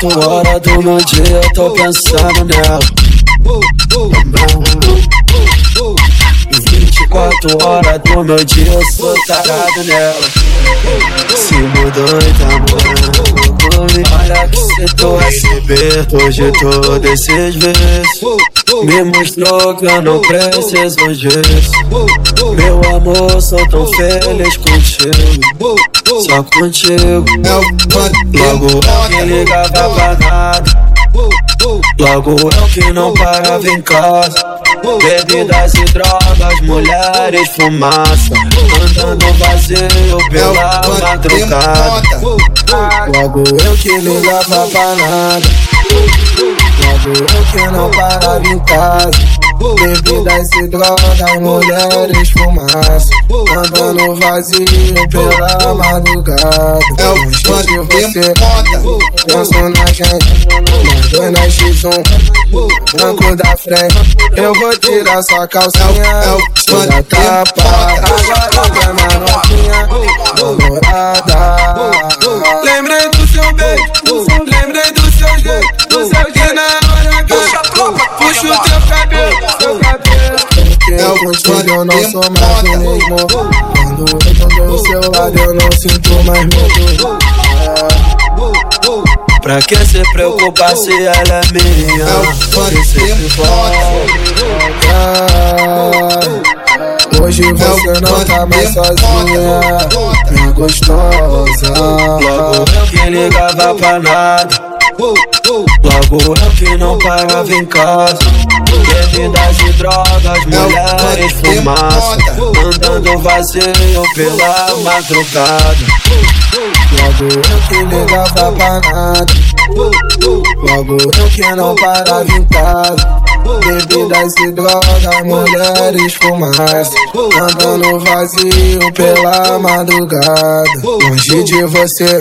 24 horas do meu dia eu tô pensando nela. 24 horas do meu dia eu sou tarado nela. Se mudou e tá morando comigo. Olha que cê receber hoje tô desses vezes. Me mostrou que eu não preciso disso. Meu amor, sou tão feliz contigo. Só contigo. Logo eu que ligava pra nada. Logo eu que não parava em casa. Bebidas e drogas, mulheres, fumaça. Andando vazio pela madrugada. Logo eu que ligava pra nada. Logo eu que não parava em casa. Bebidas e drogas, mulheres, fumaça Andando vazio pela madrugada. É o de você Penso na gente Dois na X1 Branco da frente Eu vou tirar sua calcinha. É o fã Toda tapada. Agora que é maroquinha jeito Do seu jeito na hora que Puxa o teu cabelo. Seu cabelo Eu contigo eu não sou mais o mesmo. Quando eu tô do seu lado eu não sinto mais medo. Pra que se preocupar se ela é minha? Eu sempre volto Hoje você não tá mais sozinha. Minha gostosa. Logo eu que ligava pra nada Logo eu que não parava em casa. Bebidas e drogas, mulheres, fumaça Andando vazio pela madrugada. Logo que ligava pra nada. Logo eu que não parava em casa. Bebidas e drogas, mulheres, fumaça. Andando vazio pela madrugada. Longe de você